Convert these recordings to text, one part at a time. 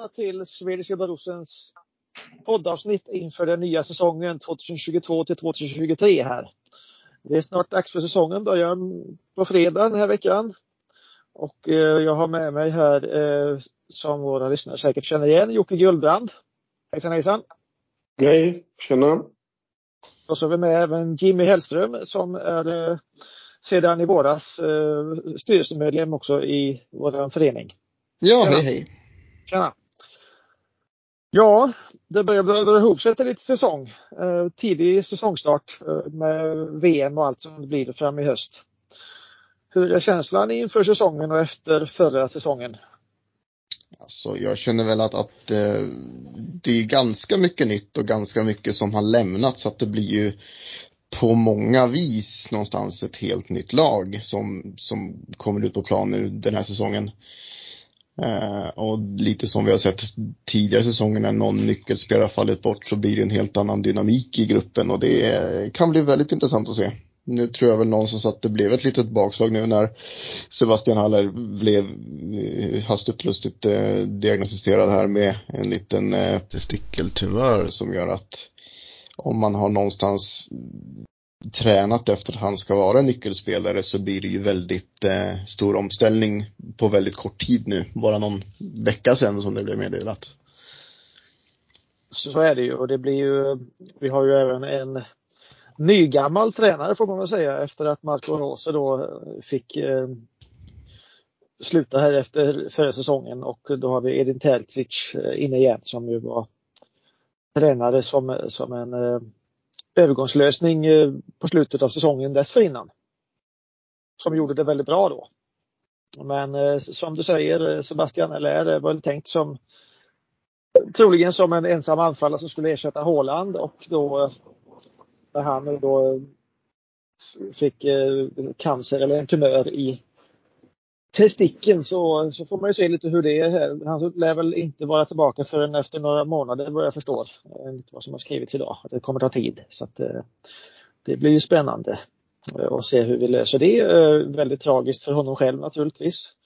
välkomna till Swedish Rosens poddavsnitt inför den nya säsongen 2022 till 2023 här. Det är snart dags för säsongen, börjar på fredag den här veckan. Och eh, jag har med mig här, eh, som våra lyssnare säkert känner igen, Jocke Gullbrand. Hejsan hejsan! Hej, tjena! Och så har vi med även Jimmy Hellström som är eh, sedan i våras styrelsemedlem också i vår förening. Ja, Tjena. hej hej! Tjena! Ja, det börjar dra ihop sig till lite säsong. Eh, tidig säsongstart eh, med VM och allt som det blir fram i höst. Hur är känslan inför säsongen och efter förra säsongen? Alltså, jag känner väl att, att eh, det är ganska mycket nytt och ganska mycket som har lämnat så att det blir ju på många vis någonstans ett helt nytt lag som, som kommer ut på plan nu den här säsongen. Eh, och lite som vi har sett tidigare säsonger när någon nyckelspelare fallit bort så blir det en helt annan dynamik i gruppen och det kan bli väldigt intressant att se. Nu tror jag väl någonstans att det blev ett litet bakslag nu när Sebastian Haller blev eh, hastigt lustigt eh, diagnostiserad här med en liten eh, testikeltumör som gör att om man har någonstans tränat efter att han ska vara en nyckelspelare så blir det ju väldigt eh, stor omställning på väldigt kort tid nu. Bara någon vecka sedan som det blev meddelat. Så är det ju och det blir ju, vi har ju även en nygammal tränare får man väl säga efter att Marco Rose då eh, fick eh, sluta här efter förra säsongen och då har vi Edin Terzic eh, inne igen som ju var tränare som, som en eh, övergångslösning eh, på slutet av säsongen dessförinnan. Som gjorde det väldigt bra då. Men eh, som du säger eh, Sebastian Eller var tänkt som troligen som en ensam anfallare som skulle ersätta Håland och då när han då fick cancer eller en tumör i testikeln så, så får man ju se lite hur det är. Han lär väl inte vara tillbaka förrän efter några månader vad jag förstår. Enligt vad som har skrivits idag. Det kommer ta tid. Så att, eh, det blir ju spännande eh, att se hur vi löser det. Eh, väldigt tragiskt för honom själv naturligtvis.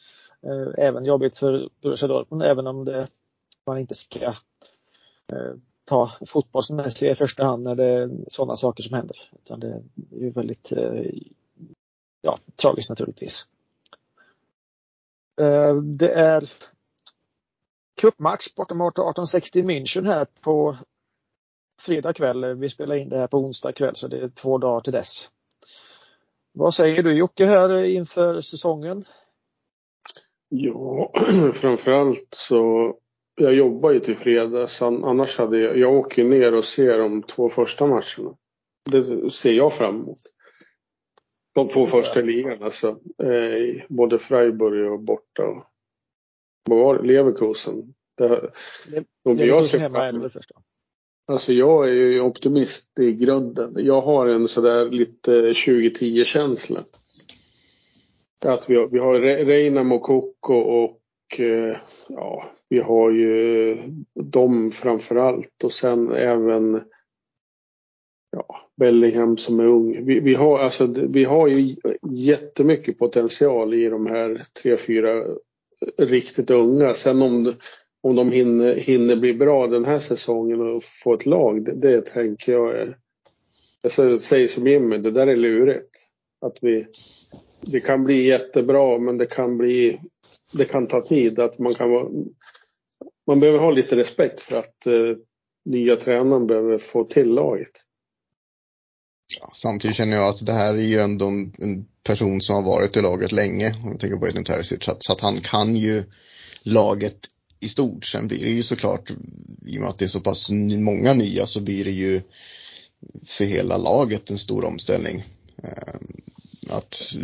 Även jobbigt för Borussia Dortmund även om det, man inte ska ta fotbollsmässiga i första hand när det är sådana saker som händer. Utan det är ju väldigt ja, tragiskt naturligtvis. Eh, det är cupmatch borta mot 1860 München här på fredag kväll. Vi spelar in det här på onsdag kväll så det är två dagar till dess. Vad säger du Jocke här inför säsongen? Ja, framförallt så jag jobbar ju till fredags. Annars hade jag, jag åker ner och ser de två första matcherna. Det ser jag fram emot. De två första ligan alltså. Eh, både Freiburg och borta. Och, vad var det? Leverkusen. Det, de jag ser fram Alltså jag är ju optimist i grunden. Jag har en sådär lite 2010 känsla. Att vi har, vi har Reina Mokoko och eh, ja, vi har ju dem framförallt och sen även ja, Bellingham som är ung. Vi, vi, har, alltså, vi har ju jättemycket potential i de här tre, fyra eh, riktigt unga. Sen om, om de hinner, hinner bli bra den här säsongen och få ett lag, det, det tänker jag är... Jag säger som Jimmy, det där är lurigt. Att vi, det kan bli jättebra men det kan bli det kan ta tid. Att man, kan vara, man behöver ha lite respekt för att eh, nya tränaren behöver få till laget. Ja, samtidigt känner jag att det här är ju ändå en person som har varit i laget länge, om jag tänker på Edin Terzic, så, så att han kan ju laget i stort. Sen blir det ju såklart, i och med att det är så pass många nya, så blir det ju för hela laget en stor omställning. Ehm, att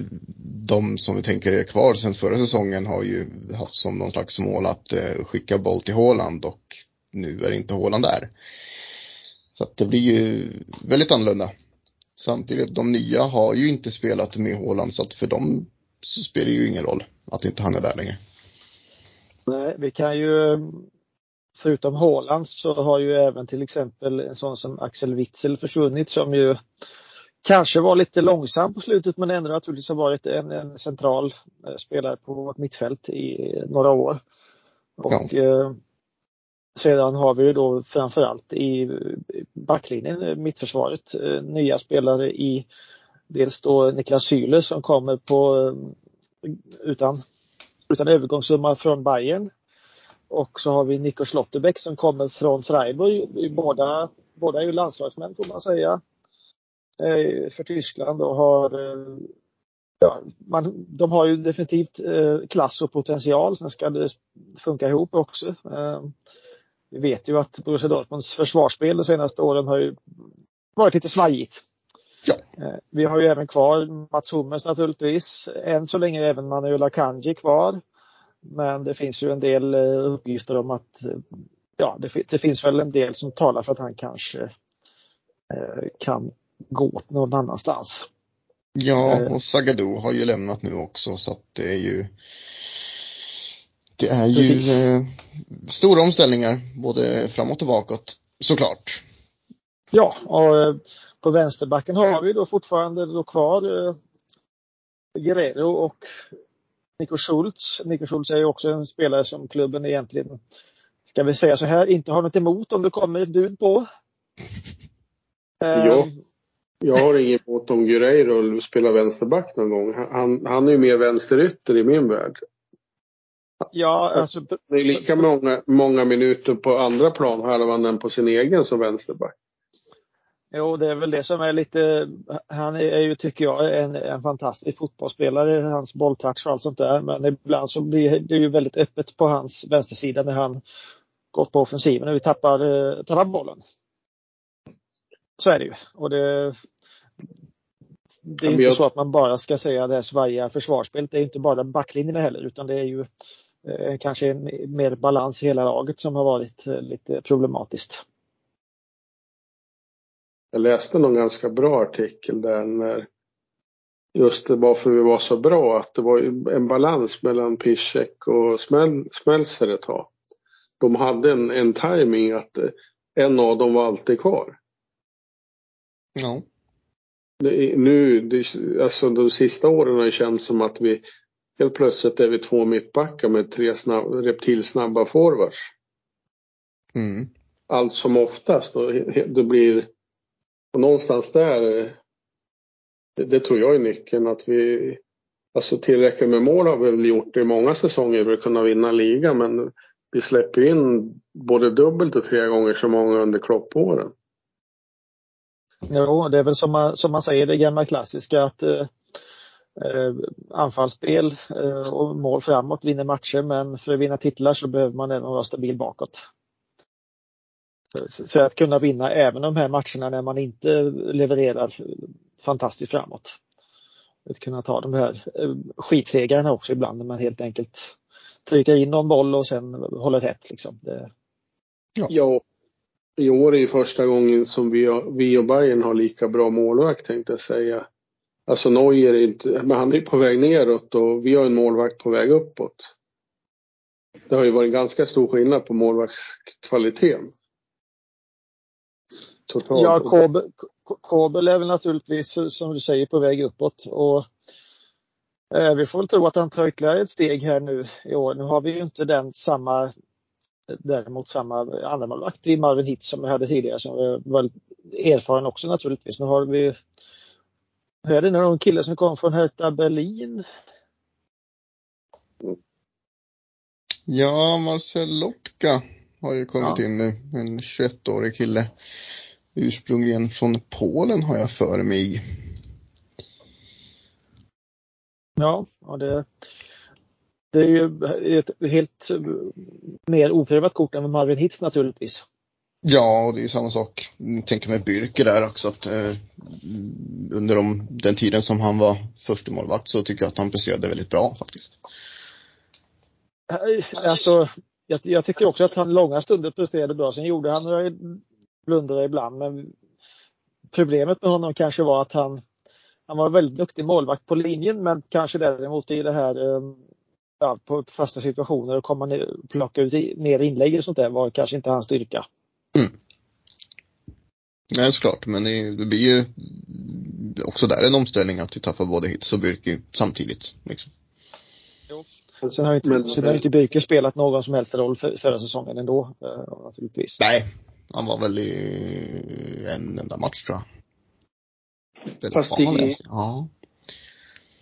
de som vi tänker är kvar sen förra säsongen har ju haft som någon slags mål att eh, skicka boll till Håland och nu är inte Håland där. Så att det blir ju väldigt annorlunda. Samtidigt, de nya har ju inte spelat med Håland så att för dem så spelar det ju ingen roll att inte han är där längre. Nej, vi kan ju förutom Håland så har ju även till exempel en sån som Axel Witzel försvunnit som ju kanske var lite långsam på slutet men ändå naturligtvis har varit en, en central eh, spelare på vårt mittfält i några år. Och ja sedan har vi ju då framförallt i backlinjen, eh, mittförsvaret, eh, nya spelare i dels då Niklas Syle som kommer på eh, utan, utan övergångssumma från Bayern. Och så har vi Nico Schlotterbeck som kommer från Freiburg. Båda, båda är ju landslagsmän får man säga. För Tyskland och har ja, man, de har ju definitivt klass och potential. Sen ska det funka ihop också. Vi vet ju att Borussia Dortmunds försvarsspel de senaste åren har ju varit lite svajigt. Ja. Vi har ju även kvar Mats Hummels naturligtvis. Än så länge även Manuel Akanji kvar. Men det finns ju en del uppgifter om att ja, det, det finns väl en del som talar för att han kanske kan gå någon annanstans. Ja, och Sagadu har ju lämnat nu också så att det är ju det är Precis. ju eh, stora omställningar både framåt och bakåt såklart. Ja, och eh, på vänsterbacken har vi då fortfarande då kvar eh, Guerrero och Nico Schultz. Nico Schultz är ju också en spelare som klubben egentligen, ska vi säga så här, inte har något emot om det kommer ett bud på. Ja, jag har inget emot om Guerreiro spelar vänsterback någon gång. Han, han är ju mer vänsterytter i min värld. Ja, alltså. Det är lika många, många minuter på andra plan halvan än på sin egen som vänsterback. Jo, det är väl det som är lite, han är ju tycker jag en, en fantastisk fotbollsspelare, hans bolltouch och allt sånt där. Men ibland så blir det ju väldigt öppet på hans vänstersida när han gått på offensiven och vi tappar, eh, tappar bollen. Så är det ju. Och det, det är inte så att man bara ska säga det här svajiga försvarsspelet. Det är inte bara backlinjerna heller utan det är ju kanske en mer balans i hela laget som har varit eh, lite problematiskt. Jag läste någon ganska bra artikel där när just varför vi var så bra, att det var en balans mellan Piszek och Smelser ett tag. De hade en, en timing att en av dem var alltid kvar. Ja. Nu, alltså de sista åren har det känts som att vi helt plötsligt är vi två mittbackar med tre snabb, reptilsnabba forwards. Mm. Allt som oftast och det blir och någonstans där det, det, tror jag är nyckeln att vi alltså tillräckligt med mål har vi väl gjort i många säsonger för att kunna vinna ligan men vi släpper in både dubbelt och tre gånger så många under kloppåren. Jo, det är väl som man, som man säger det gamla klassiska att eh, eh, anfallsspel eh, och mål framåt vinner matcher men för att vinna titlar så behöver man även vara stabil bakåt. För, för att kunna vinna även de här matcherna när man inte levererar fantastiskt framåt. Att kunna ta de här eh, skitsegrarna också ibland när man helt enkelt trycker in någon boll och sen håller tätt. Liksom. Det... Ja. ja, i år är ju första gången som vi, vi och Bayern har lika bra målvakt tänkte jag säga. Alltså Neuer är inte, men han är på väg neråt och vi har en målvakt på väg uppåt. Det har ju varit ganska stor skillnad på målvaktskvaliteten. Totalt. Ja, Kobel, Kobel är väl naturligtvis som du säger på väg uppåt och eh, vi får väl tro att han tar ytterligare ett steg här nu i år. Nu har vi ju inte den samma däremot samma andra i Marvin Hitz som vi hade tidigare som var erfaren också naturligtvis. Nu har vi är det någon kille som kom från Hertha Berlin? Ja, Marcel Lotka har ju kommit ja. in nu. En 21-årig kille. Ursprungligen från Polen har jag för mig. Ja, och det det är ju ett helt mer oprövat kort än Marvin Hitz naturligtvis. Ja, och det är samma sak. Jag tänker med Byrke där också att eh, under de, den tiden som han var första målvakt så tycker jag att han presterade väldigt bra faktiskt. Eh, alltså, jag, jag tycker också att han långa stunder presterade bra. Sen gjorde han några blundrar ibland men problemet med honom kanske var att han han var väldigt duktig målvakt på linjen men kanske däremot i det här um, ja, på fasta situationer och komma ner, plocka ut ner inlägg och sånt där var kanske inte hans styrka. Nej såklart, men det, det, blir ju också där en omställning att vi tappar både Hitz och Bürki samtidigt. Liksom. Jo. Sen har ju inte, men, sen har inte Byke spelat någon som helst roll för, förra säsongen ändå eh, naturligtvis. Nej, han var väl i en enda match tror jag. Det Fast i, ja.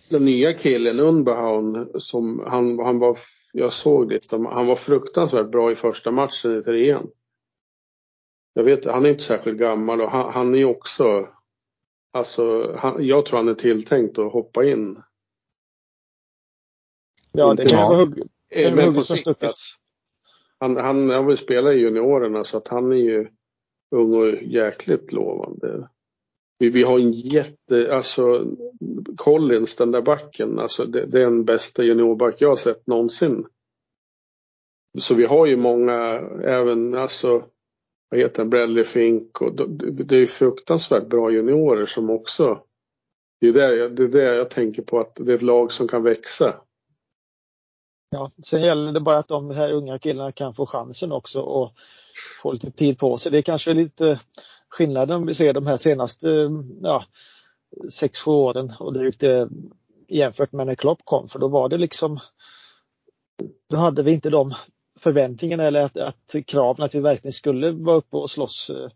den nya killen Unbehaun som han, han var, jag såg det, han var fruktansvärt bra i första matchen i trean. Jag vet, han är inte särskilt gammal och han, han är också, alltså han, jag tror han är tilltänkt att hoppa in. Ja, det kan vara hugg, hugget som stucket. Han, han har väl spelat i juniorerna så att han är ju ung och jäkligt lovande. Vi, vi har en jätte, alltså Collins, den där backen, alltså det, det är den bästa juniorback jag har sett någonsin. Så vi har ju många, även alltså, vad heter den, Bradley Fink och det är fruktansvärt bra juniorer som också, det är det, det är det jag tänker på att det är ett lag som kan växa. Ja, sen gäller det bara att de här unga killarna kan få chansen också och få lite tid på sig. Det är kanske lite skillnaden om vi ser de här senaste ja, sex, sju åren och drygt det jämfört med när Klopp kom för då var det liksom då hade vi inte de förväntningarna eller att, att kraven att vi verkligen skulle vara uppe och slåss eh,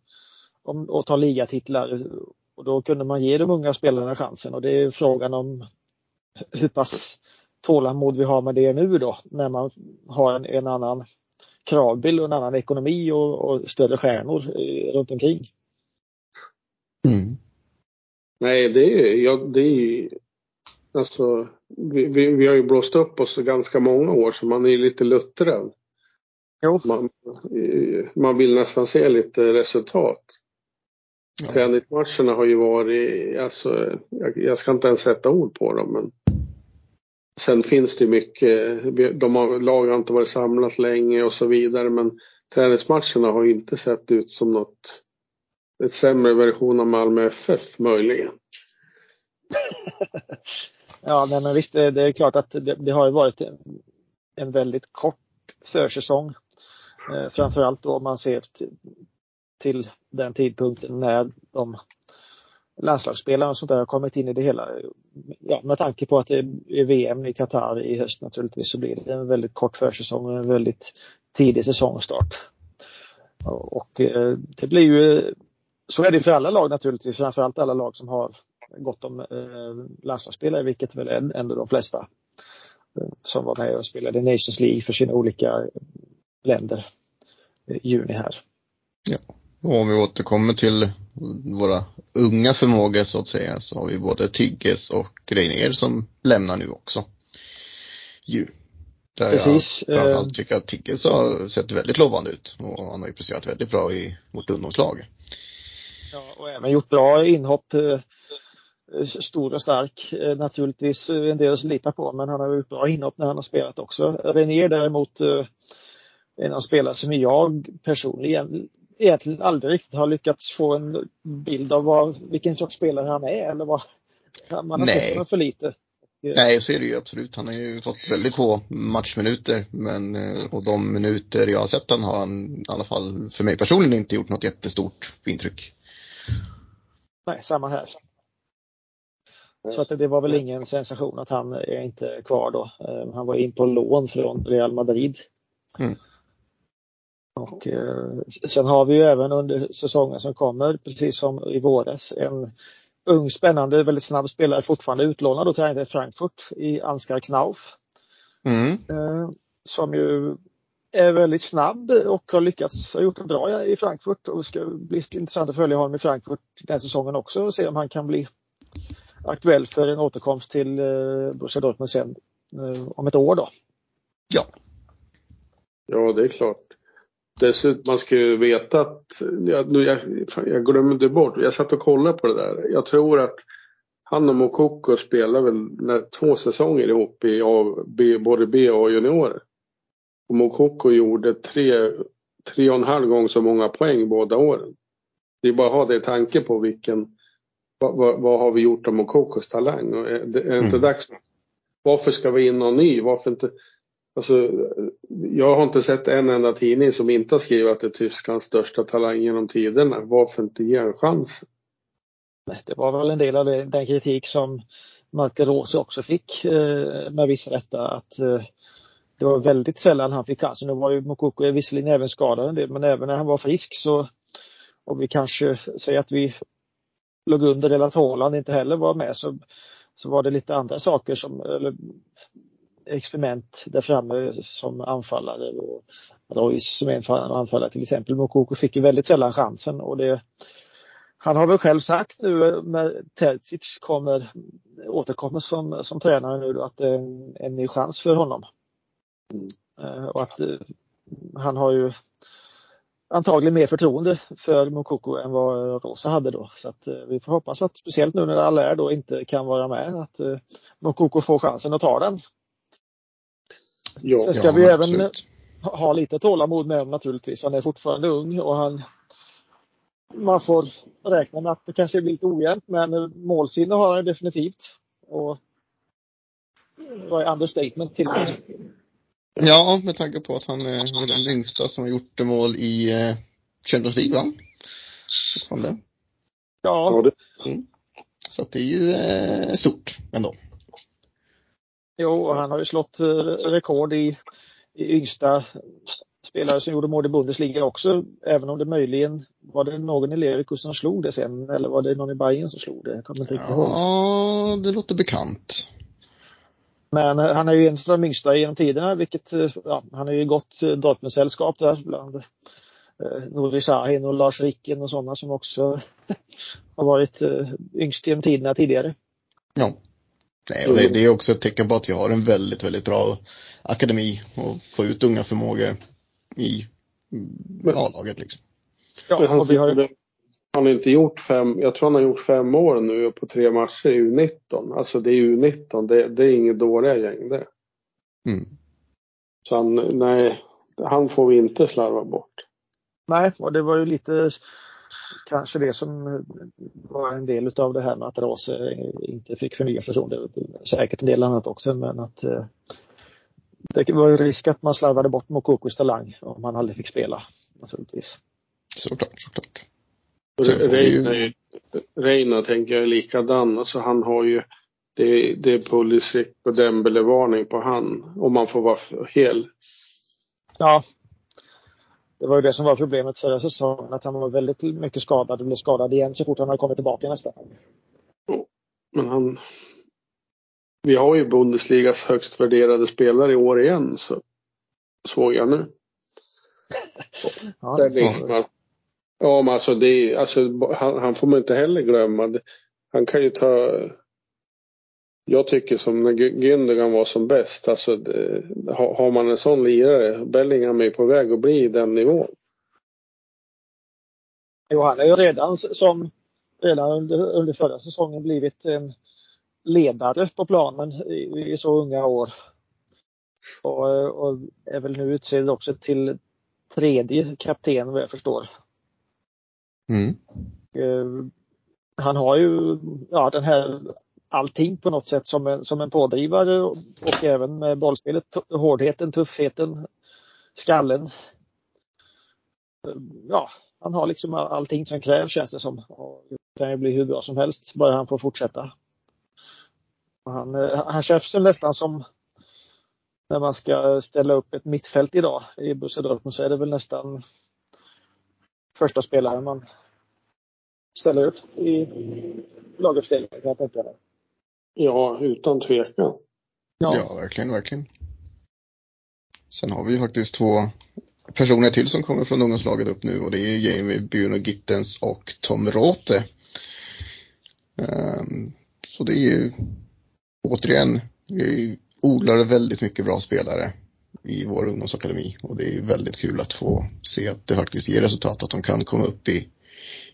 om, och ta ligatitlar. Och då kunde man ge de unga spelarna chansen och det är frågan om hur pass tålamod vi har med det nu då när man har en, en annan kravbild och en annan ekonomi och, och större stjärnor runt omkring. Mm. Nej, det är, ja, det är alltså, vi, vi, vi, har ju blåst upp oss ganska många år så man är lite luttrad. Man, man vill nästan se lite resultat. Ja. Träningsmatcherna har ju varit, alltså, jag, jag, ska inte ens sätta ord på dem men Sen finns det mycket, de har, lag har inte varit samlat länge och så vidare men träningsmatcherna har inte sett ut som något, ett sämre version av Malmö FF möjligen. ja men visst det, är klart att det, det har varit en, en väldigt kort försäsong. Eh, framförallt då om man ser till den tidpunkten när de landslagsspelare och sånt där har kommit in i det hela. Ja, med tanke på att det är VM i Qatar i höst naturligtvis så blir det en väldigt kort försäsong och en väldigt tidig säsongstart. Och eh, det blir ju, så är det för alla lag naturligtvis, framförallt alla lag som har gott om eh, landslagsspelare, vilket väl är ändå de flesta som var med och spelade Nations League för sina olika länder i juni här. Ja. Och om vi återkommer till våra unga förmågor så att säga så har vi både Tigges och Reiner som lämnar nu också. Ju. Där Precis. jag framförallt eh, tycker att Tigges har sett väldigt lovande ut och han har ju presterat väldigt bra i vårt ungdomslag. Ja, och även gjort bra inhopp. Eh, stor och stark eh, naturligtvis en del att lita på men han har gjort bra inhopp när han har spelat också. Renér däremot en av spelare som jag personligen egentligen aldrig riktigt har lyckats få en bild av vad, vilken sorts spelare han är eller vad man har Nej. sett honom för lite. Nej, så är det ju absolut. Han har ju fått väldigt få matchminuter men eh, och de minuter jag har sett han har han i alla fall för mig personligen inte gjort något jättestort intryck. Nej, samma här. Så att det var väl ingen sensation att han är inte kvar då. Eh, han var in på lån från Real Madrid. Mm. Och eh, sen har vi ju även under säsongen som kommer, precis som i våras, en ung spännande, väldigt snabb spelare fortfarande utlånad och tränare i Frankfurt i Ansgar Knauf. Mm. Eh, som ju är väldigt snabb och har lyckats, ha gjort det bra i Frankfurt och det ska bli intressant att följa honom i Frankfurt den säsongen också och se om han kan bli aktuell för en återkomst till eh, Borussia Dortmund sen eh, om ett år då. Ja. Ja, det är klart. Dessutom, man ska ju veta att, jag, nu, jag, jag glömde bort, jag satt och kollade på det där. Jag tror att han och Mokoko spelar väl när, två säsonger ihop i A, B, både B och A-juniorer. Och Mokoko gjorde tre, tre och en halv gång så många poäng båda åren. Det är bara att ha det i tanke på vilken, vad, vad, vad har vi gjort av Mokokos talang? Och är, är det inte mm. dags? Varför ska vi in någon ny? Varför inte? Alltså, jag har inte sett en enda tidning som inte har skrivit att det är Tysklands största talang genom tiderna. Varför inte ge en chans? Det var väl en del av den kritik som Malte Rose också fick eh, med viss rätta att eh, det var väldigt sällan han fick chansen. Nu var ju Mokoko visserligen även skadad en del men även när han var frisk så och vi kanske säger att vi låg under eller att Haaland inte heller var med så, så var det lite andra saker som eller, experiment där framme som anfallare och Royce som en anfallare till exempel. Mokoko fick ju väldigt sällan chansen och det han har väl själv sagt nu när Terzic kommer, återkommer som, som tränare nu då, att det är en, en ny chans för honom. Mm. Och att eh, han har ju antagligen mer förtroende för Mokoko än vad Rosa hade då. Så att eh, vi får hoppas att speciellt nu när Allaire då inte kan vara med att Mokoko får chansen att ta den. Ja, Sen ska ja, vi absolut. även ha lite tålamod med honom naturligtvis. Han är fortfarande ung och han man får räkna med att det kanske blir lite ojämnt men målsinne har han definitivt. Och vad är understatement till Ja, med tanke på att han är den yngsta som har gjort mål i eh, Champions League va? Fortfarande. Ja. Mm. Så att det är ju eh, stort ändå. Jo, och han har ju slått eh, rekord i, i yngsta spelare som gjorde mål i Bundesliga också, även om det möjligen var det någon i Leverkusen som slog det sen eller var det någon i Bayern som slog det? Jag kommer inte ihåg. Ja, det låter bekant. Men eh, han är ju en av de yngsta genom tiderna, vilket, eh, ja, han har ju gått Dortmund-sällskap där bland eh, Nuri Sahin och Lars Ricken och sådana som också har varit eh, yngst genom tiderna tidigare. Ja. Nej, och det, det, är också ett tecken på att vi har en väldigt, väldigt bra akademi och få ut unga förmågor i A-laget liksom. Ja, och vi har han har inte gjort fem, jag tror han har gjort fem mål nu på tre matcher i U19. Alltså det är U19, det, det är inget dåliga gäng det. Mm. Så han, nej, han får vi inte slarva bort. Nej, och det var ju lite kanske det som var en del av det här med att Rase inte fick förnya förtroende. Säkert en del annat också men att eh, det var ju risk att man slarvade bort Mokokos talang om han aldrig fick spela naturligtvis. Såklart, såklart. Reina, Reina tänker jag är likadan. Alltså han har ju det, det är Pulisic och Dembele-varning på han om man får vara hel. Ja. Det var ju det som var problemet förra säsongen att han var väldigt mycket skadad och blev skadad igen så fort han hade kommit tillbaka nästan. Men han vi har ju Bundesligas högst värderade spelare i år igen så såg jag nu. ja, ja, men alltså, det, alltså han, han, får man inte heller glömma. Han kan ju ta jag tycker som när Gündogan var som bäst, alltså det, har man en sån lirare, Bellingham är på väg att bli den nivån. Jo, han är ju redan som redan under, under förra säsongen blivit en ledare på planen i, i så unga år. Och, och, är väl nu utsedd också till tredje kapten vad jag förstår. Mm. Uh, han har ju ja, den här allting på något sätt som en, som en pådrivare och, och även med bollspelet, hårdheten, tuffheten, skallen. Ehm, ja, han har liksom allting som krävs känns det som. Och det kan ju bli hur bra som helst bara han får fortsätta. Eh, han, han känns nästan som när man ska ställa upp ett mittfält idag i Borussia Dortmund så är det väl nästan första spelaren man ställer upp i laguppställningen kan jag tänka mig. Ja, utan tvekan. Ja. ja, verkligen, verkligen. Sen har vi ju faktiskt två personer till som kommer från ungdomslaget upp nu och det är Jamie Bruno Gittens och Tom Rote. Um, så det är ju återigen, vi odlar väldigt mycket bra spelare i vår ungdomsakademi och det är väldigt kul att få se att det faktiskt ger resultat, att de kan komma upp i,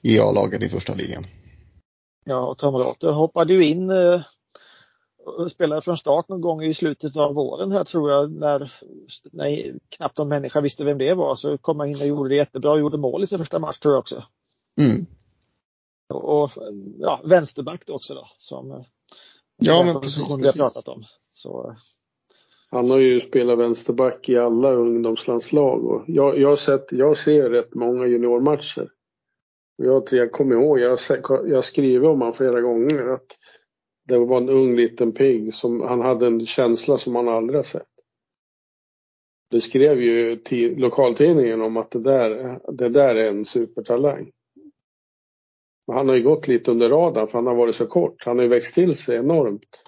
i A-laget i första ligan. Ja, och Tom Rater hoppade ju in eh, spelade från start någon gång i slutet av våren här tror jag när, när knappt någon människa visste vem det var så kom han in och gjorde det jättebra och gjorde mål i sin första match tror jag också. Mm. Och, och ja, vänsterback också då som eh, Ja, men precis. vi har pratat om. Så. Han har ju spelat vänsterback i alla ungdomslandslag och jag, jag, har sett, jag ser rätt många juniormatcher. Jag, jag kommer ihåg, jag har skrivit om honom flera gånger att det var en ung liten pigg som han hade en känsla som man aldrig sett. Det skrev ju lokaltidningen om att det där, det där är en supertalang. Men han har ju gått lite under radarn för han har varit så kort. Han har ju växt till sig enormt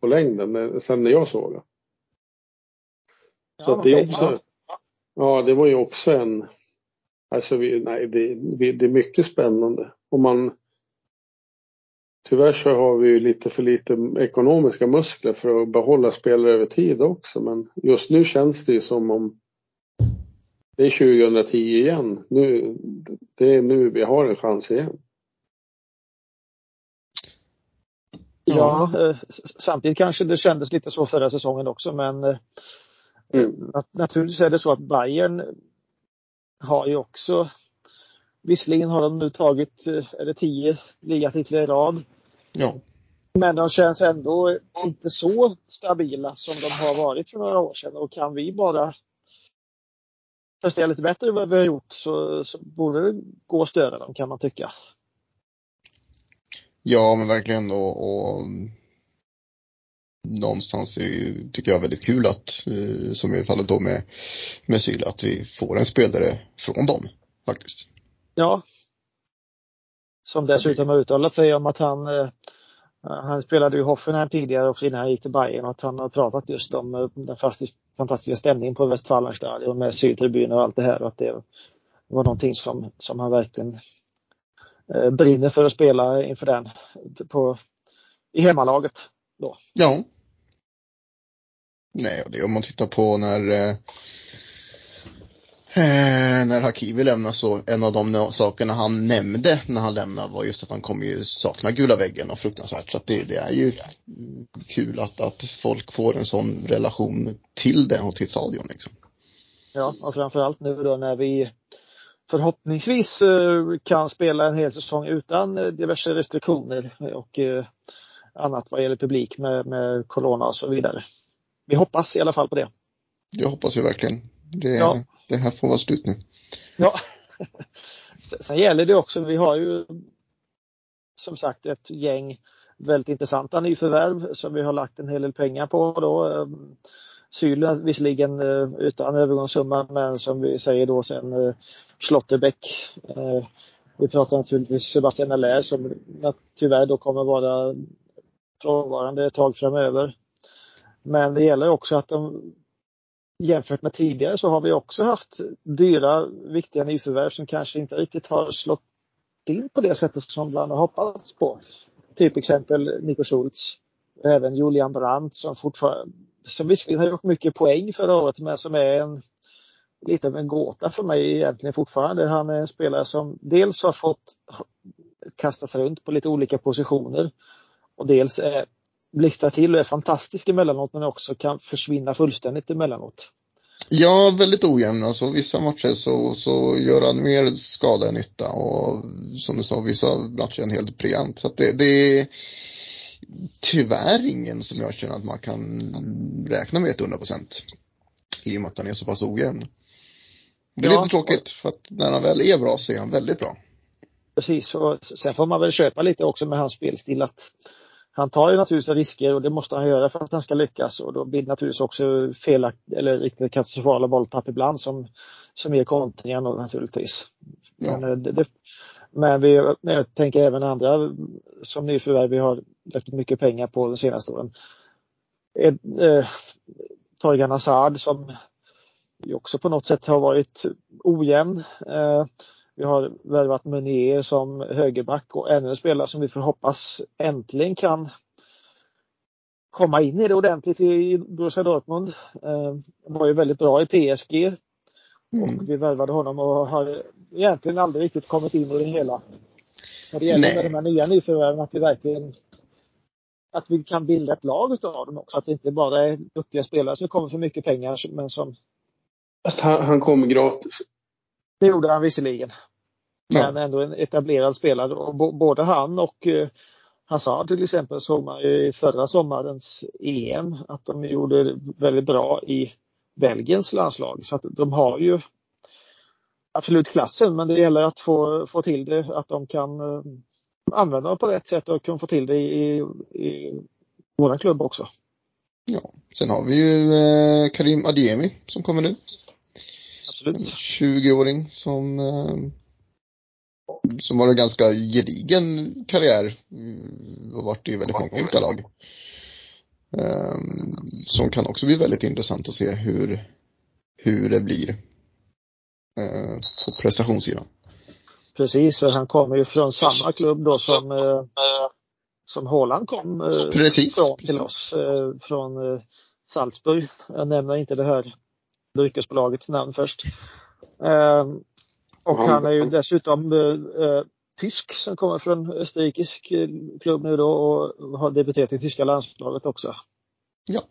på längden sen när jag såg honom. Så ja, det är också, ja det var ju också en, alltså vi, nej det, det är mycket spännande. Och man, tyvärr så har vi ju lite för lite ekonomiska muskler för att behålla spelare över tid också. Men just nu känns det ju som om det är 2010 igen. Nu, det är nu vi har en chans igen. Ja, eh, samtidigt kanske det kändes lite så förra säsongen också men eh, mm. naturligtvis är det så att Bayern har ju också Visserligen har de nu tagit, eh, är det tio ligatitlar i rad. Ja. Men de känns ändå inte så stabila som de har varit för några år sedan och kan vi bara prestera lite bättre än vad vi har gjort så, så borde det gå att stödja dem kan man tycka. Ja, men verkligen och, och någonstans är det ju, tycker jag, väldigt kul att, eh, som i fallet då med, med Syle, att vi får en spelare från dem faktiskt. Ja. Som dessutom har uttalat sig om att han eh, han spelade ju Hoffenheim tidigare också innan han gick till Bayern och att han har pratat just om eh, den fantastiska stämningen på Westfalenstadion med sydtribuner och allt det här och att det var någonting som, som han verkligen eh, brinner för att spela inför den på, i hemmalaget då. Ja. Nej, och det om man tittar på när eh, när Hakimi lämnade så en av de sakerna han nämnde när han lämnade var just att han kommer ju sakna gula väggen och fruktansvärt. Så att det, det är ju kul att, att folk får en sån relation till det och till stadion liksom. Ja, och framförallt nu då när vi förhoppningsvis eh, kan spela en hel säsong utan eh, diverse restriktioner och annat vad gäller publik med, med corona och så vidare. Vi hoppas i alla fall på det. Det hoppas vi verkligen. Det, ja. det här får vara slut nu. Ja. Sen gäller det också, vi har ju som sagt ett gäng väldigt intressanta nyförvärv som vi har lagt en hel del pengar på då. Syle visserligen utan övergångssumma men som vi säger då sen Schlotterbeck. Eh, vi pratar naturligtvis Sebastian Allaire som tyvärr då kommer vara frånvarande ett tag framöver. Men det gäller också att de jämfört med tidigare så har vi också haft dyra viktiga nyförvärv som kanske inte riktigt har slått in på det sättet som man har hoppats på. Typ exempel Nico Schultz. Även Julian Brandt som fortfarande som visserligen har gjort mycket poäng förra året men som är en lite av en gåta för mig egentligen fortfarande. Han är en spelare som dels har fått kastas runt på lite olika positioner och dels är blixtrar till och är fantastisk emellanåt men också kan försvinna fullständigt emellanåt. Ja, väldigt ojämn. Alltså, vissa matcher så, så gör han mer skada än nytta och som du sa, vissa matcher är han helt briljant. Så det, det är tyvärr ingen som jag känner att man kan räkna med ett 100 procent. I och med att han är så pass ojämn. Det är ja, lite tråkigt för att när han väl är bra så är han väldigt bra. Precis, och sen får man väl köpa lite också med hans spelstil att han tar ju naturligtvis risker och det måste han göra för att han ska lyckas och då blir det naturligtvis också felaktigt eller riktigt katastrofala bolltapp ibland som, som ger kontringen naturligtvis. Ja. Men, eh, det, men vi, jag tänker även andra som nyförvärv vi har lagt mycket pengar på de senaste åren. Eh, eh, Torgan Hazard som också på något sätt har varit ojämn. Eh, vi har värvat Meunier som högerback och ännu en spelare som vi får hoppas äntligen kan komma in i det ordentligt i Borussia Dortmund. Eh, var ju väldigt bra i PSG. Mm. Och vi värvade honom och har egentligen aldrig riktigt kommit in i det hela. Det gäller Nej. med de här nya nyförvärven att vi verkligen att vi kan bilda ett lag utav dem också. Att det inte bara är duktiga spelare som kommer för mycket pengar men som Fast han, han kom gratis. Det gjorde han visserligen. Men ja. ändå en etablerad spelare. Och både han och eh, Hazard till exempel såg man ju i förra sommarens EM att de gjorde väldigt bra i Belgiens landslag. Så att de har ju absolut klassen men det gäller att få, få till det, att de kan eh, använda dem på rätt sätt och kan få till det i, i, våra klubb också. Ja, sen har vi ju eh, Karim Adiemi som kommer nu. Absolut. 20-åring som eh, som har en ganska gedigen karriär mm, och varit i väldigt många olika lag. Um, som kan också bli väldigt intressant att se hur, hur det blir uh, på prestationssidan. Precis, för han kommer ju från samma klubb då som, uh, som Håland kom uh, precis, från precis. till oss, från Salzburg. Jag nämner inte det här dryckesbolagets namn först. Och han är ju dessutom eh, tysk som kommer från österrikisk klubb nu då och har debuterat i tyska landslaget också. Ja.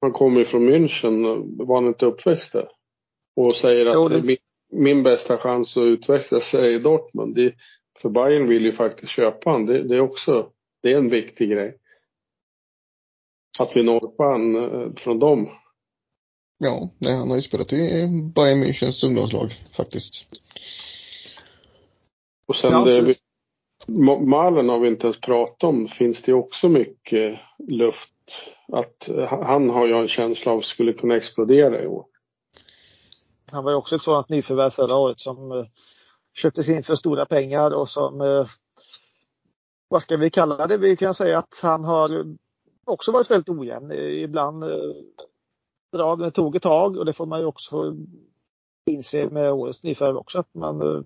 Han kommer från München, var han inte uppväxt där? Och säger att jo, det... min, min, bästa chans att utvecklas är i Dortmund. Det, för Bayern vill ju faktiskt köpa han. Det, det, är också det är en viktig grej. Att vi norpar han från dem. Ja, nej, han har ju spelat i Bayern Münchens ungdomslag faktiskt. Och sen ja, det, Malen har vi inte ens pratat om. Finns det också mycket luft att han har jag en känsla av skulle kunna explodera i år. Han var ju också ett sådant nyförvärv förra året som uh, köptes in för stora pengar och som uh, vad ska vi kalla det? Vi kan säga att han har också varit väldigt ojämn. Ibland uh, bra, det tog ett tag och det får man ju också inse med årets nyförvärv också att man eh,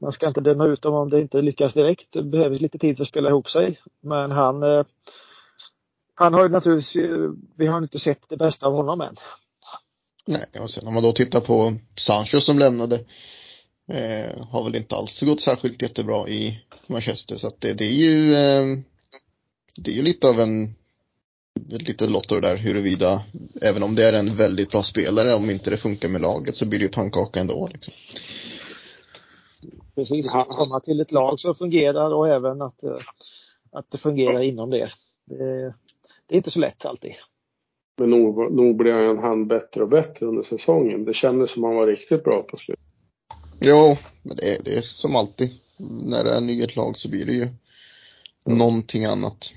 man ska inte döma ut dem om det inte lyckas direkt. Det behöver lite tid för att spela ihop sig. Men han, eh, han har ju naturligtvis, eh, vi har inte sett det bästa av honom än. Nej, och sen om man då tittar på Sancho som lämnade eh, har väl inte alls gått särskilt jättebra i Manchester så att det, det är ju eh, det är ju lite av en lite lotto där huruvida även om det är en väldigt bra spelare om inte det funkar med laget så blir det ju pannkaka ändå. Liksom. Precis, komma till ett lag som fungerar och även att, eh, att det fungerar inom det. det. det är inte så lätt alltid. Men nog, nog blev han bättre och bättre under säsongen. Det kändes som han var riktigt bra på slutet. Jo, men det är, det är som alltid. När det är nytt lag så blir det ju någonting annat.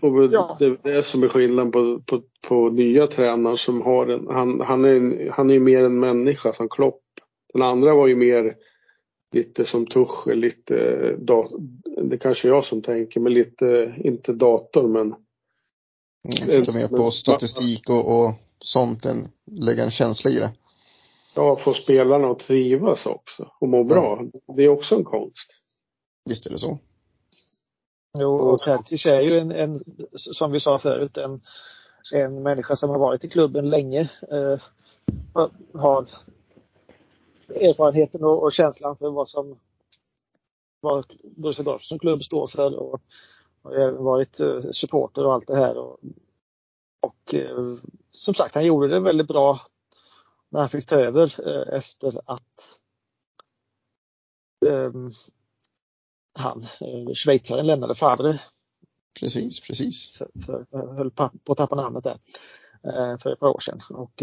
Och ja. det, det är som är skillnaden på, på, på nya tränare som har en, han, han är, han är mer en människa som Klopp. Den andra var ju mer lite som Tuchel, lite, det kanske är jag som tänker, men lite, inte dator men. Mm, lite mer på statistik och, och sånt än lägga en känsla i det. Ja, få spelarna att trivas också och må bra. Det är också en konst. Visst är det så. Jo, och Terzic är ju en, en, som vi sa förut, en, en människa som har varit i klubben länge. Eh, har erfarenheten och, och, känslan för vad som vad Borussia Dortmund som klubb står för och har även varit uh, supporter och allt det här. Och, och uh, som sagt, han gjorde det väldigt bra när han fick ta över uh, efter att um, han, schweizaren, lämnade Favre. Precis, precis. För, för, höll på att tappa namnet där för ett par år sedan. Och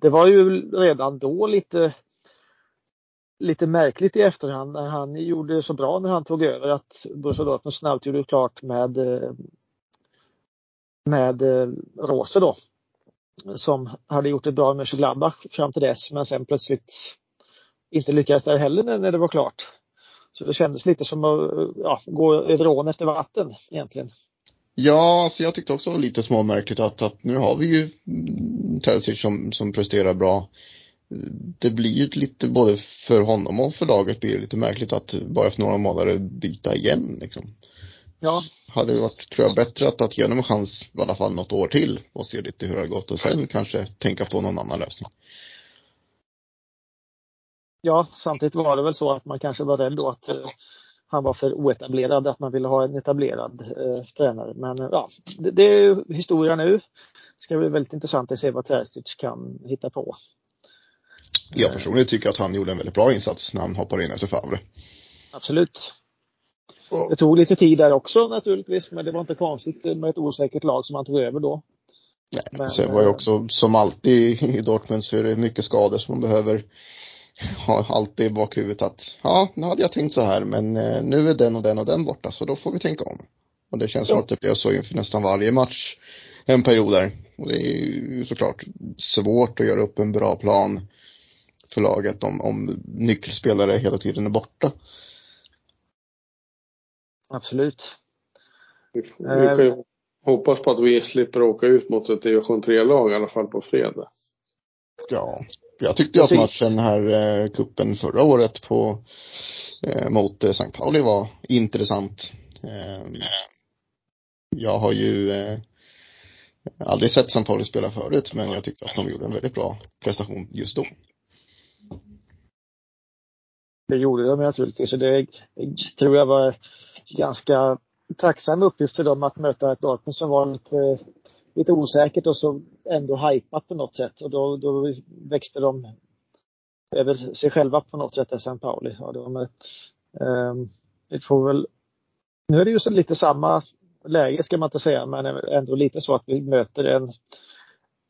det var ju redan då lite lite märkligt i efterhand när han gjorde det så bra när han tog över att Borussia Dortmund snabbt gjorde klart med eh, med eh, Rose då. Som hade gjort det bra med Mönchengladbach fram till dess men sen plötsligt inte lyckades där heller när det var klart. Så det kändes lite som att ja, gå över ån efter vatten egentligen. Ja, alltså jag tyckte också lite småmärkligt att, att nu har vi ju Terzic som, som presterar bra det blir ju lite både för honom och för laget blir det lite märkligt att bara efter några månader byta igen liksom. Ja. Hade det varit, tror jag, bättre att, att ge honom en chans i alla fall något år till och se lite hur det har gått och sen kanske tänka på någon annan lösning. Ja, samtidigt var det väl så att man kanske var rädd då att eh, han var för oetablerad, att man ville ha en etablerad eh, tränare. Men eh, ja, det, det är historia nu. Det ska bli väldigt intressant att se vad Terzic kan hitta på. Jag personligen tycker att han gjorde en väldigt bra insats när han hoppade in efter Favre. Absolut. Det tog lite tid där också naturligtvis, men det var inte konstigt med ett osäkert lag som han tog över då. Nej, men, sen var ju eh, också som alltid i Dortmund så är det mycket skador som man behöver ha alltid i bakhuvudet att ja, nu hade jag tänkt så här men eh, nu är den och den och den borta så då får vi tänka om. Och det känns ja. som att det blev så inför nästan varje match en period där Och det är ju såklart svårt att göra upp en bra plan för laget om, om nyckelspelare hela tiden är borta. Absolut. Vi, får, vi kan ju Eh. hoppas på att vi slipper åka ut mot ett division 3-lag i alla fall på fredag. Ja, jag tyckte ju att Precis. matchen här, eh, kuppen förra året på, eh, mot eh, St. Pauli var intressant. Eh, jag har ju eh, aldrig sett St. Pauli spela förut, men jag tyckte att de gjorde en väldigt bra prestation just då. Det gjorde de naturligtvis och det tror jag var ganska tacksam uppgift för dem att möta ett Dortmund som var lite, lite osäkert och så ändå hypat på något sätt och då, då växte de över sig själva på något sätt, St. Pauli. Ja, de, eh, vi får väl, nu är det ju så lite samma läge ska man inte säga, men ändå lite så att vi möter en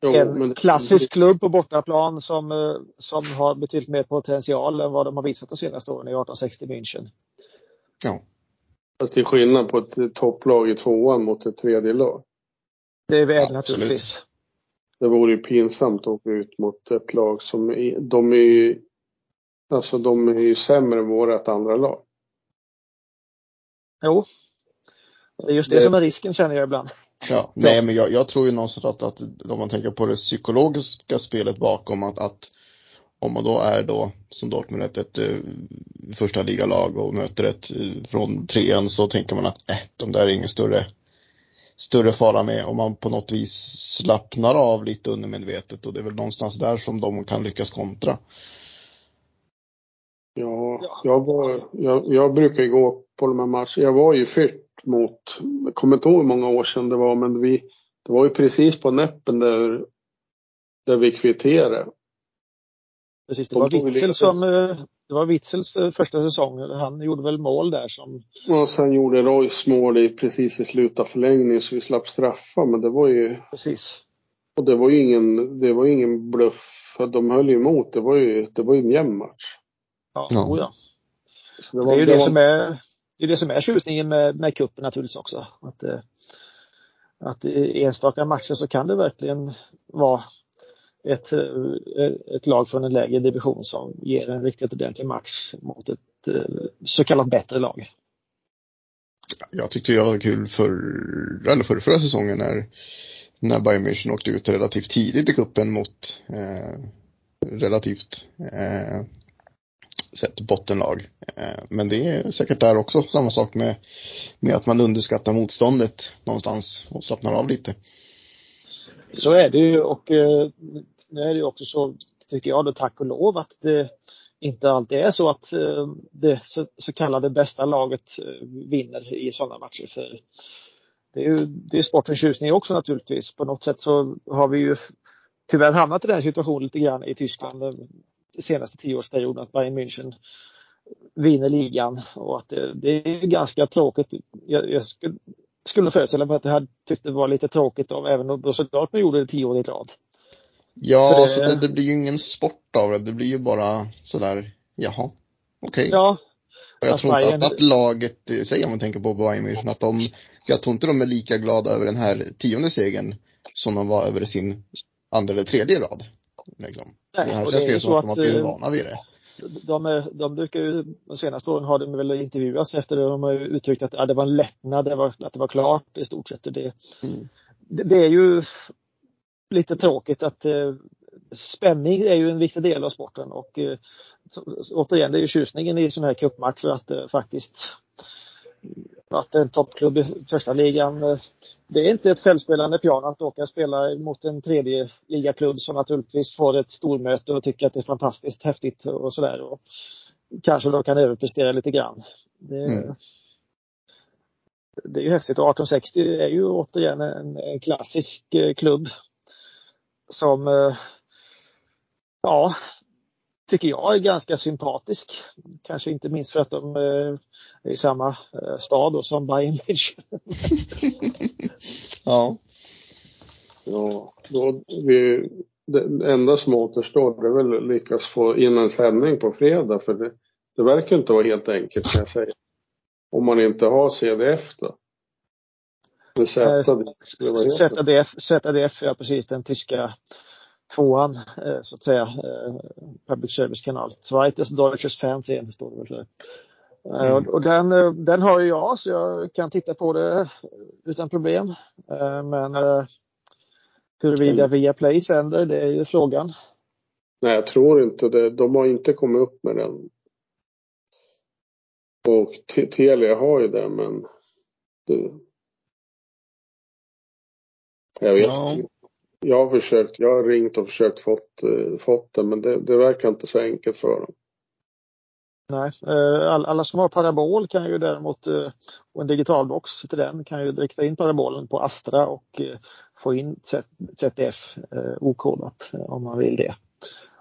Jo, en men- klassisk klubb på bortaplan som, eh, som har betydligt mer potential än vad de har visat de senaste åren i 1860 München. Ja, Fast det är skillnad på ett topplag i tvåan mot ett tredje lag. Det är väl naturligtvis. Det vore ju pinsamt att åka ut mot ett lag som är, de är ju, alltså de är ju sämre än vårat andra lag. Jo. Det är just det, Det- som är risken känner jag ibland. ja. nej men jag, jag tror ju någonstans att, att om man tänker på det psykologiska spelet bakom att, att om man då är då som Dortmund ett, ett, eh, första ligalag och möter ett eh, från trean så tänker man att äh, de där är ingen större större fara med om man på något vis slappnar av lite undermedvetet och det är väl någonstans där som de kan lyckas kontra. Ja, Ja. jag, var, jag, jag brukar ju gå på de här matcherna. Jag var ju fyrt mot, jag kommer inte ihåg hur många år sedan det var, men vi, det var ju precis på näppen där, där vi kvitterade. Precis, det De var Witzel som, eh, det var Witzels eh, första säsong. Han gjorde väl mål där som, Och sen gjorde Royce mål i, precis i slutet av förlängningen så vi slapp straffa, men det var ju, precis. och det var ju ingen, det var ingen bluff. För de höll ju emot, det var ju, det var ju en jämn match. Ja, Ja. ja. Så Det var, är ju det, var- som är, det är det som är tjusningen med, med cupen naturligtvis också. Att, eh, att i enstaka matcher så kan det verkligen vara ett, eh, ett lag från en lägre division som ger en riktigt ordentlig match mot ett eh, så kallat bättre lag. Jag tyckte det var kul för, eller för förra säsongen när, när Bayern München åkte ut relativt tidigt i kuppen mot eh, relativt eh, sett bottenlag. Eh, men det är säkert där också samma sak med, med att man underskattar motståndet någonstans och slappnar av lite. Så är det ju och eh, nu är det ju också så, tycker jag då tack och lov, att det inte alltid är så att eh, det så, kallade bästa laget eh, vinner i sådana matcher. För det är ju det är sportens tjusning också naturligtvis. På något sätt så har vi ju tyvärr hamnat i den situationen lite grann i Tyskland eh, den senaste tioårsperioden att Bayern München vinner ligan och att det, det är ganska tråkigt. Jag, jag skulle, skulle föreställa mig att det här tyckte det var lite tråkigt om även om Borussia Dortmund gjorde det tio år i rad. Ja, det- så det, det blir ju ingen sport av det. Det blir ju bara sådär, jaha, okej. Ja, Och jag Att tror inte Bayern- att, att laget, eh, säg om man tänker på Bayern München, att de, jag tror inte de är lika glada över den här tionde segern som de var över sin andra eller tredje rad. Liksom. Nej, det här känns mer ju som så att de har att, blivit eh, vana vid det. de, är, de brukar ju, de senaste åren har de väl intervjuats efter det. De har ju uttryckt att ja, det var en lättnad, det var, att det var klart i stort sett. Det, Mm. det, det är ju lite tråkigt att eh, spänning är ju en viktig del av sporten och eh, återigen, det är ju tjusningen i sådana här cupmatcher att eh, faktiskt att en toppklubb i första ligan eh, det är inte ett självspelande piano att åka och spela mot en tredje ligaklubb som naturligtvis får ett stormöte och tycker att det är fantastiskt häftigt och sådär. Och kanske då kan överprestera lite grann. Det, Mm. det är ju häftigt och 1860 är ju återigen en, en klassisk eh, klubb som eh, ja, tycker jag är ganska sympatisk. Kanske inte minst för att de eh, är i samma eh, stad då, som Bayern München. Ja, Ja, då vi, det enda som återstår det är väl att lyckas få in en sändning på fredag för det, det verkar inte vara helt enkelt kan jag säga. Om man inte har CDF då. ZDF, ZDF, ja precis, den tyska tvåan så att säga, public service-kanal. Zweites Deutsches Fernsehen står det väl för. Mm. Och den, den har ju jag så jag kan titta på det utan problem. Men huruvida Viaplay sänder, det är ju frågan. Nej, jag tror inte det. De har inte kommit upp med den. Och Telia har ju det, men. Jag vet ja. Jag har försökt, jag har ringt och försökt fått, fått det, men det, det verkar inte så enkelt för dem. Nej, eh, alla som har parabol kan ju däremot, eh, och en digitalbox till den, kan ju rikta in parabolen på Astra och eh, få in ZDF okodat om man vill det.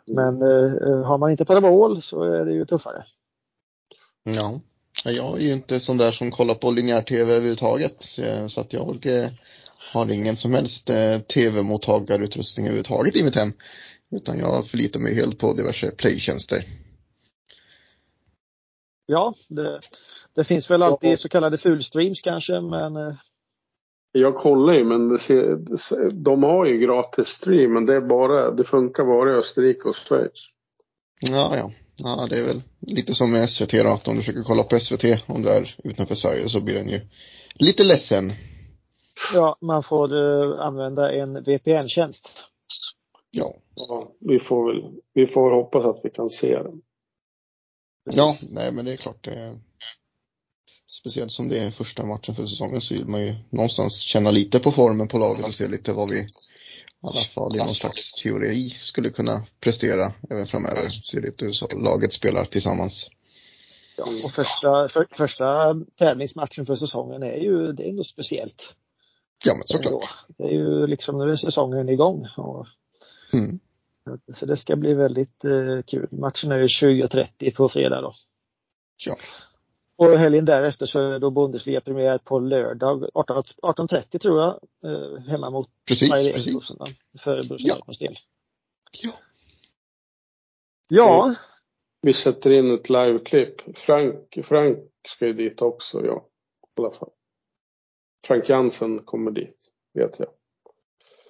Men har man inte parabol så är det ju tuffare. Ja, jag är ju inte sån där som kollar på linjär tv överhuvudtaget så att jag har ingen som helst tv-mottagarutrustning överhuvudtaget i mitt hem. Utan jag förlitar mig helt på diverse playtjänster. Ja, det, det finns väl alltid ja. så kallade fullstreams kanske, men eh, jag kollar ju men det ser, de har ju gratis stream men det är bara, det funkar bara i Österrike och Schweiz. Ja, ja. Ja, det är väl lite som med SVT då, att om du försöker kolla på SVT om du är utanför Sverige så blir den ju lite ledsen. Ja, man får uh, använda en VPN-tjänst. Ja. ja. Vi får väl, vi får hoppas att vi kan se den. Ja, nej men det är klart. Det är, speciellt som det är första matchen för säsongen så vill man ju någonstans känna lite på formen på laget och se lite vad vi i alla fall i någon slags teori skulle kunna prestera även framöver. Se lite hur laget spelar tillsammans. Ja, och första, för, första tävlingsmatchen för säsongen är ju, det är något speciellt. Ja, men såklart. Det är ju liksom, nu är säsongen igång. Och, mm. Så det ska bli väldigt eh, kul. Matchen är ju 20.30 på fredag då. Ja. Och helgen därefter så är då Bundesliga premiär på lördag 18.30 18 tror jag. Eh, hemma mot precis, precis. För Borussia ja. del. Ja. Ja. Vi sätter in ett liveklipp. Frank, Frank ska ju dit också, ja. I alla fall. Frank Jansen kommer dit, vet jag.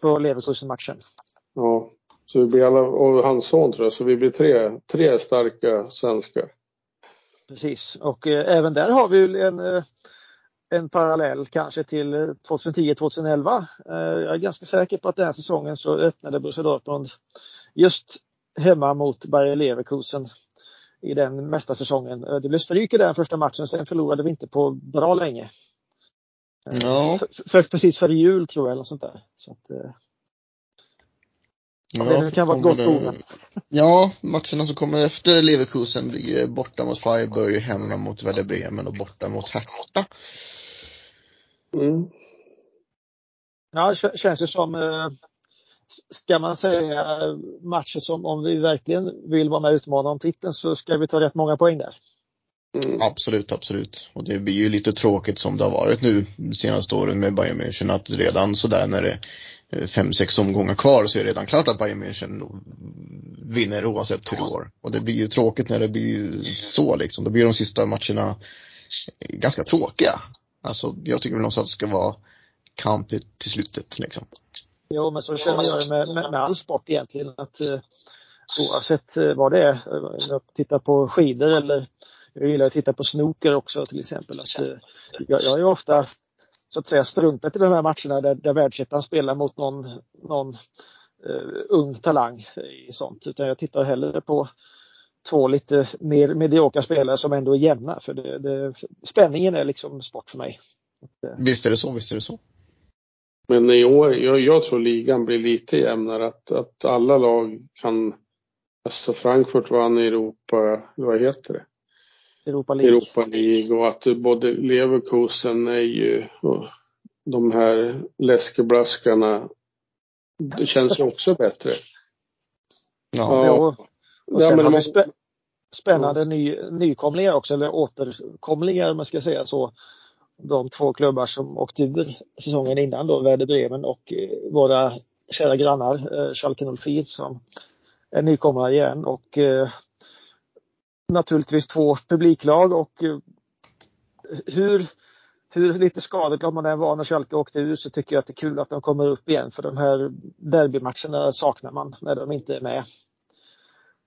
På Leverkusen-matchen? Ja. Så vi blir alla, och hans son tror jag, så vi blir tre, tre starka svenskar. Precis, och eh, även där har vi en, eh, en parallell kanske till 2010-2011. Eh, jag är ganska säker på att den här säsongen så öppnade Borussia Dortmund just hemma mot Bayer Leverkusen i den mesta säsongen. Det blev stryk i den första matchen, sen förlorade vi inte på bra länge. Ja. För, för, precis före jul tror jag, eller sånt där. Så att, Ja, det kan vara gott ord. Ja, matcherna som kommer efter Leverkusen blir borta mot Freiburg, hemma mot Werder Bremen och borta mot Hertha. Mm. Ja, det känns ju som, eh, ska man säga matcher som om vi verkligen vill vara med och utmana om titeln så ska vi ta rätt många poäng där. Mm. Absolut, absolut. Och det blir ju lite tråkigt som det har varit nu senaste åren med Bayern München att redan sådär när det är fem, sex omgångar kvar så är det redan klart att Bayern München vinner oavsett hur det går. Och det blir ju tråkigt när det blir så liksom. Då blir de sista matcherna ganska tråkiga. Alltså jag tycker väl någonstans att det ska vara kamp till slutet liksom. Jo, men så känner jag med, med, med all sport egentligen att eh, oavsett eh, vad det är, om jag tittar på skidor eller jag gillar att titta på snooker också till exempel. Att, eh, jag, jag är ofta så att säga struntat i de här matcherna där, där världsettan spelar mot någon, någon uh, ung talang i sånt. Utan jag tittar hellre på två lite mer mediokra spelare som ändå är jämna. För det, det, spänningen är liksom sport för mig. Eh, visst är det så, visst är det så. Men i år, jag, jag tror ligan blir lite jämnare. Att, att alla lag kan, alltså Frankfurt vann i Europa, vad heter det? Europa League. Europa League och att både Leverkusen är ju de här läskeblaskarna. Det känns ju också bättre. Ja. ja. Och sen ja, har vi spä spännande ny, nykomlingar också, eller återkomlingar om man ska säga så. De två klubbar som åkte ur säsongen innan då, Werder Bremen och eh, våra kära grannar eh, Schalke 04 som är nykomlingar igen och eh, naturligtvis två publiklag och eh, hur, hur lite skadeglad man än var när Schalke åkte ut så tycker jag att det är kul att de kommer upp igen för de här derbymatcherna saknar man när de inte är med.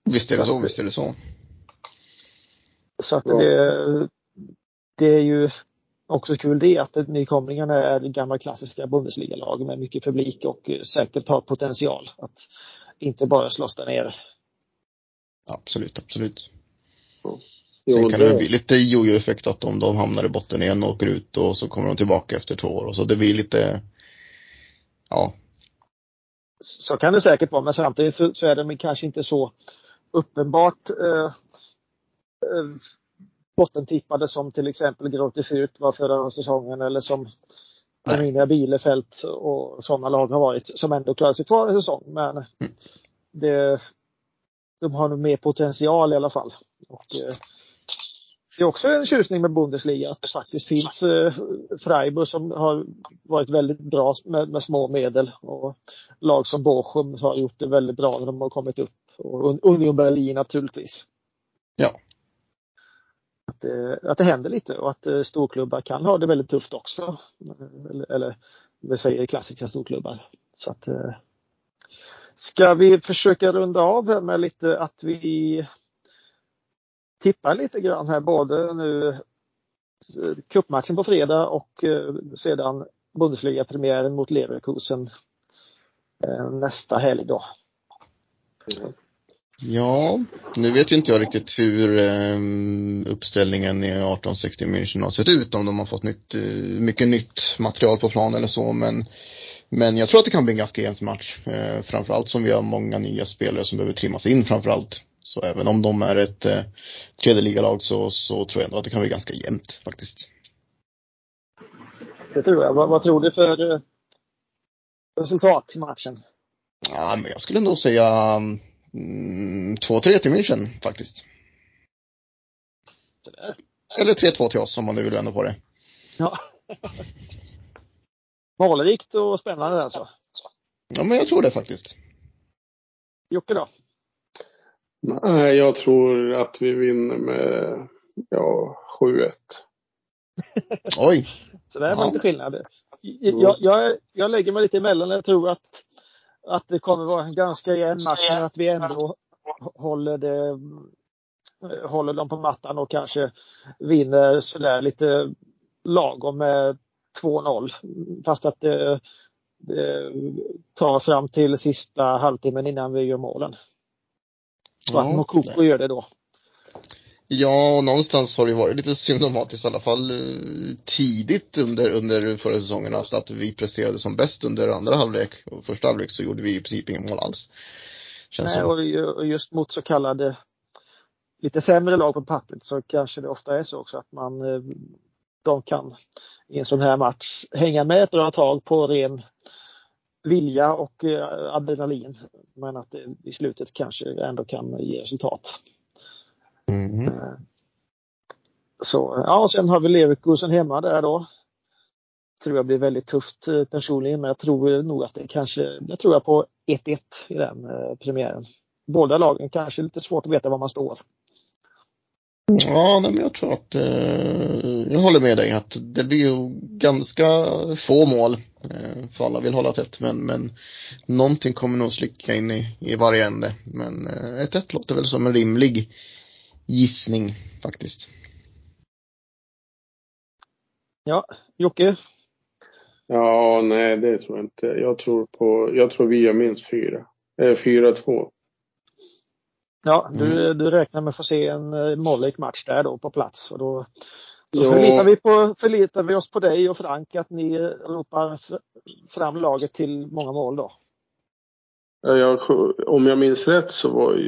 Visst är det så, visst är det så. Så att det, det är ju också kul det att nykomlingarna är gamla klassiska Bundesliga-lag med mycket publik och säkert har potential att inte bara slåss där nere. Absolut, absolut. Jo, Sen kan det det- bli lite jojo-effekt att om de hamnar i botten igen och åker ut och så kommer de tillbaka efter två år och så det blir lite, ja, Så kan det säkert vara men samtidigt så, så är de kanske inte så uppenbart eh, eh, bottentippade som till exempel Grote Fürth var förra säsongen eller som. Arminia Bielefeld och sådana lag har varit som ändå klarar sig kvar en säsong. Men det, de har nog mer potential i alla fall. Och, eh, det är också en tjusning med Bundesliga att det faktiskt finns eh, Freiburg som har varit väldigt bra med, med små medel och lag som Bochum har gjort det väldigt bra när de har kommit upp och Union Berlin naturligtvis. Ja. Att det, att det händer lite och att eh, storklubbar kan ha det väldigt tufft också. Eller, eller det säger klassiska storklubbar. Så att, eh, ska vi försöka runda av här med lite att vi tippar lite grann här både nu eh, cupmatchen på fredag och eh, sedan Bundesliga-premiären mot Leverkusen eh, nästa helg då. Ja, nu vet ju inte jag riktigt hur uppställningen i 1860 München har sett ut, om de har fått nytt, mycket nytt material på plan eller så, men men jag tror att det kan bli en ganska jämn match. Eh, framförallt som vi har många nya spelare som behöver trimmas in framförallt. Så även om de är ett eh, tredje ligalag så, så tror jag ändå att det kan bli ganska jämnt faktiskt. Det tror jag. Vad, vad tror du för eh, resultat i matchen? Ja, men jag skulle nog säga mm, 2-3 till München faktiskt. Sådär. Eller 3-2 till oss om man nu vill vända på det. Ja. Målrikt och spännande alltså. Ja, men jag tror det faktiskt. Jocke då? Nej, jag tror att vi vinner med ja, 7-1. Oj, Så där var Ja. lite skillnad. Jag, jag, jag lägger mig lite emellan. Jag tror att, att det kommer vara en ganska jämn match men att vi ändå håller det håller dem på mattan och kanske vinner sådär lite lagom med 2-0. Fast att det, det tar fram till sista halvtimmen innan vi gör målen. Och att Ja, Mokoko gör det då. Ja, och någonstans har det varit lite symptomatiskt i alla fall eh, tidigt under, under förra säsongen. Alltså att vi presterade som bäst under andra halvlek. Och första halvlek så gjorde vi i princip inga mål alls. Känns Nej, som. och just mot så kallade lite sämre lag på pappret så kanske det ofta är så också att man eh, de kan i en sån här match hänga med ett bra tag på ren vilja och eh, adrenalin. Men att det i slutet kanske ändå kan ge resultat. Eh, Så ja, och sen har vi Leverkusen hemma där då. Tror jag blir väldigt tufft eh, personligen, men jag tror nog att det kanske, jag tror jag på 1-1 i den premiären. Båda lagen kanske lite svårt att veta var man står. Ja, men jag tror att, eh, jag håller med dig att det blir ju ganska få mål. Eh, för alla vill hålla tätt, men, men någonting kommer nog slicka in i, i varje ände. Men eh, ett 1 låter väl som en rimlig gissning faktiskt. Ja, Jocke? Ja, nej, det tror jag inte. Jag tror på, jag tror vi gör minst fyra. Eh, 4-2. Ja, du, du räknar med att få se en eh, målrik match där då på plats och då, förlitar, vi på, förlitar vi oss på dig och Frank att ni ropar fram laget till många mål då. Ja, jag, om jag minns rätt så var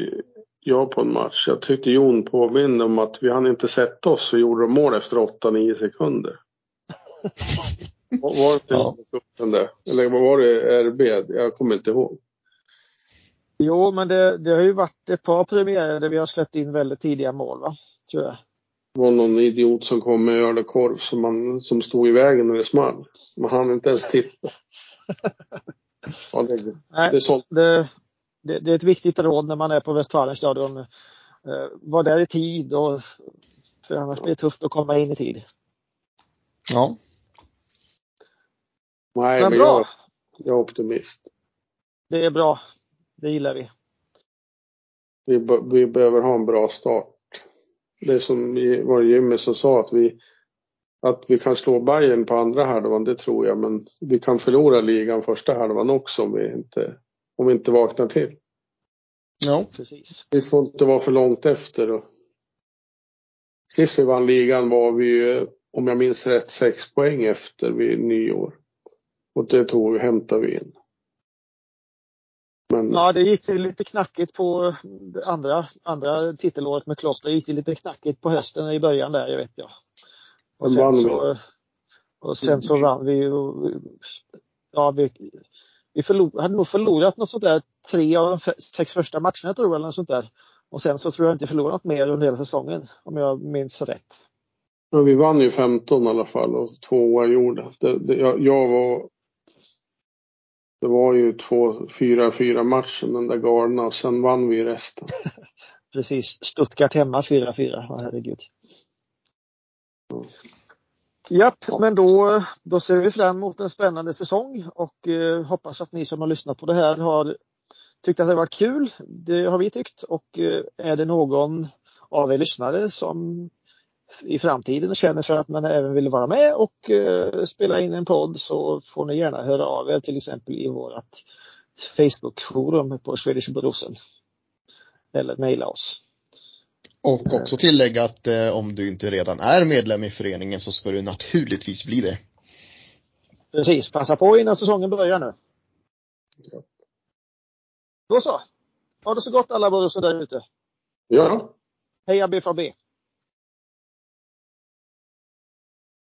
jag på en match. Jag tyckte Jon påminde om att vi hann inte sätta oss och gjorde de mål efter 8-9 sekunder. Var det inte Ja. där? Eller vad var det? RB? Jag kommer inte ihåg. Jo, men det, det har ju varit ett par premiärer där vi har släppt in väldigt tidiga mål va? Tror jag. Var någon idiot som kom med öl och korv som, man, som stod i vägen när det small. Man hann inte ens titta. Ja, det, det Nej, är sånt. det, det, det är ett viktigt råd när man är på Westfalenstadion. Eh, var där i tid och för annars blir det tufft att komma in i tid. Ja, Nej, Men men bra. jag, jag är optimist. Det är bra. Det gillar vi. Vi, vi behöver ha en bra start. Det som var Jimmy som sa att vi att vi kan slå Bayern på andra halvan, det tror jag, men vi kan förlora ligan första halvan också om vi inte, om vi inte vaknar till. Ja, Precis. Vi får inte vara för långt efter. Och sist vi vann ligan var vi ju, om jag minns rätt, sex poäng efter vid nyår. Och det tog, hämtade vi in. Men Ja, det gick lite knackigt på andra, andra titelåret med Klopp. Det gick lite knackigt på hösten i början där, jag vet jag. Och sen så, och sen så vann vi ju. Ja, vi, vi förlor, hade nog förlorat något sånt där tre av de sex första matcherna tror jag, eller något sånt där. Och sen så tror jag inte förlorat något mer under hela säsongen, om jag minns rätt. men vi vann ju 15 i alla fall och två oavgjorda. Det, det, jag, jag var det var ju två, fyra, fyra matchen den där galna och sen vann vi resten. Precis. Stuttgart hemma 4-4. Ja, herregud. Japp, men då, då ser vi fram emot en spännande säsong och eh, hoppas att ni som har lyssnat på det här har tyckt att det har varit kul. Det har vi tyckt och eh, är det någon av er lyssnare som i framtiden känner för att man även vill vara med och eh, spela in en podd så får ni gärna höra av er till exempel i vårt Facebook-forum på Swedish Borussen. Eller mejla oss. och också tillägga att eh, om du inte redan är medlem i föreningen så ska du naturligtvis bli det. Precis, passa på innan säsongen börjar nu. Ja. Då så. Ha det så gott alla Borussen där ute. Ja, Heja BFAB!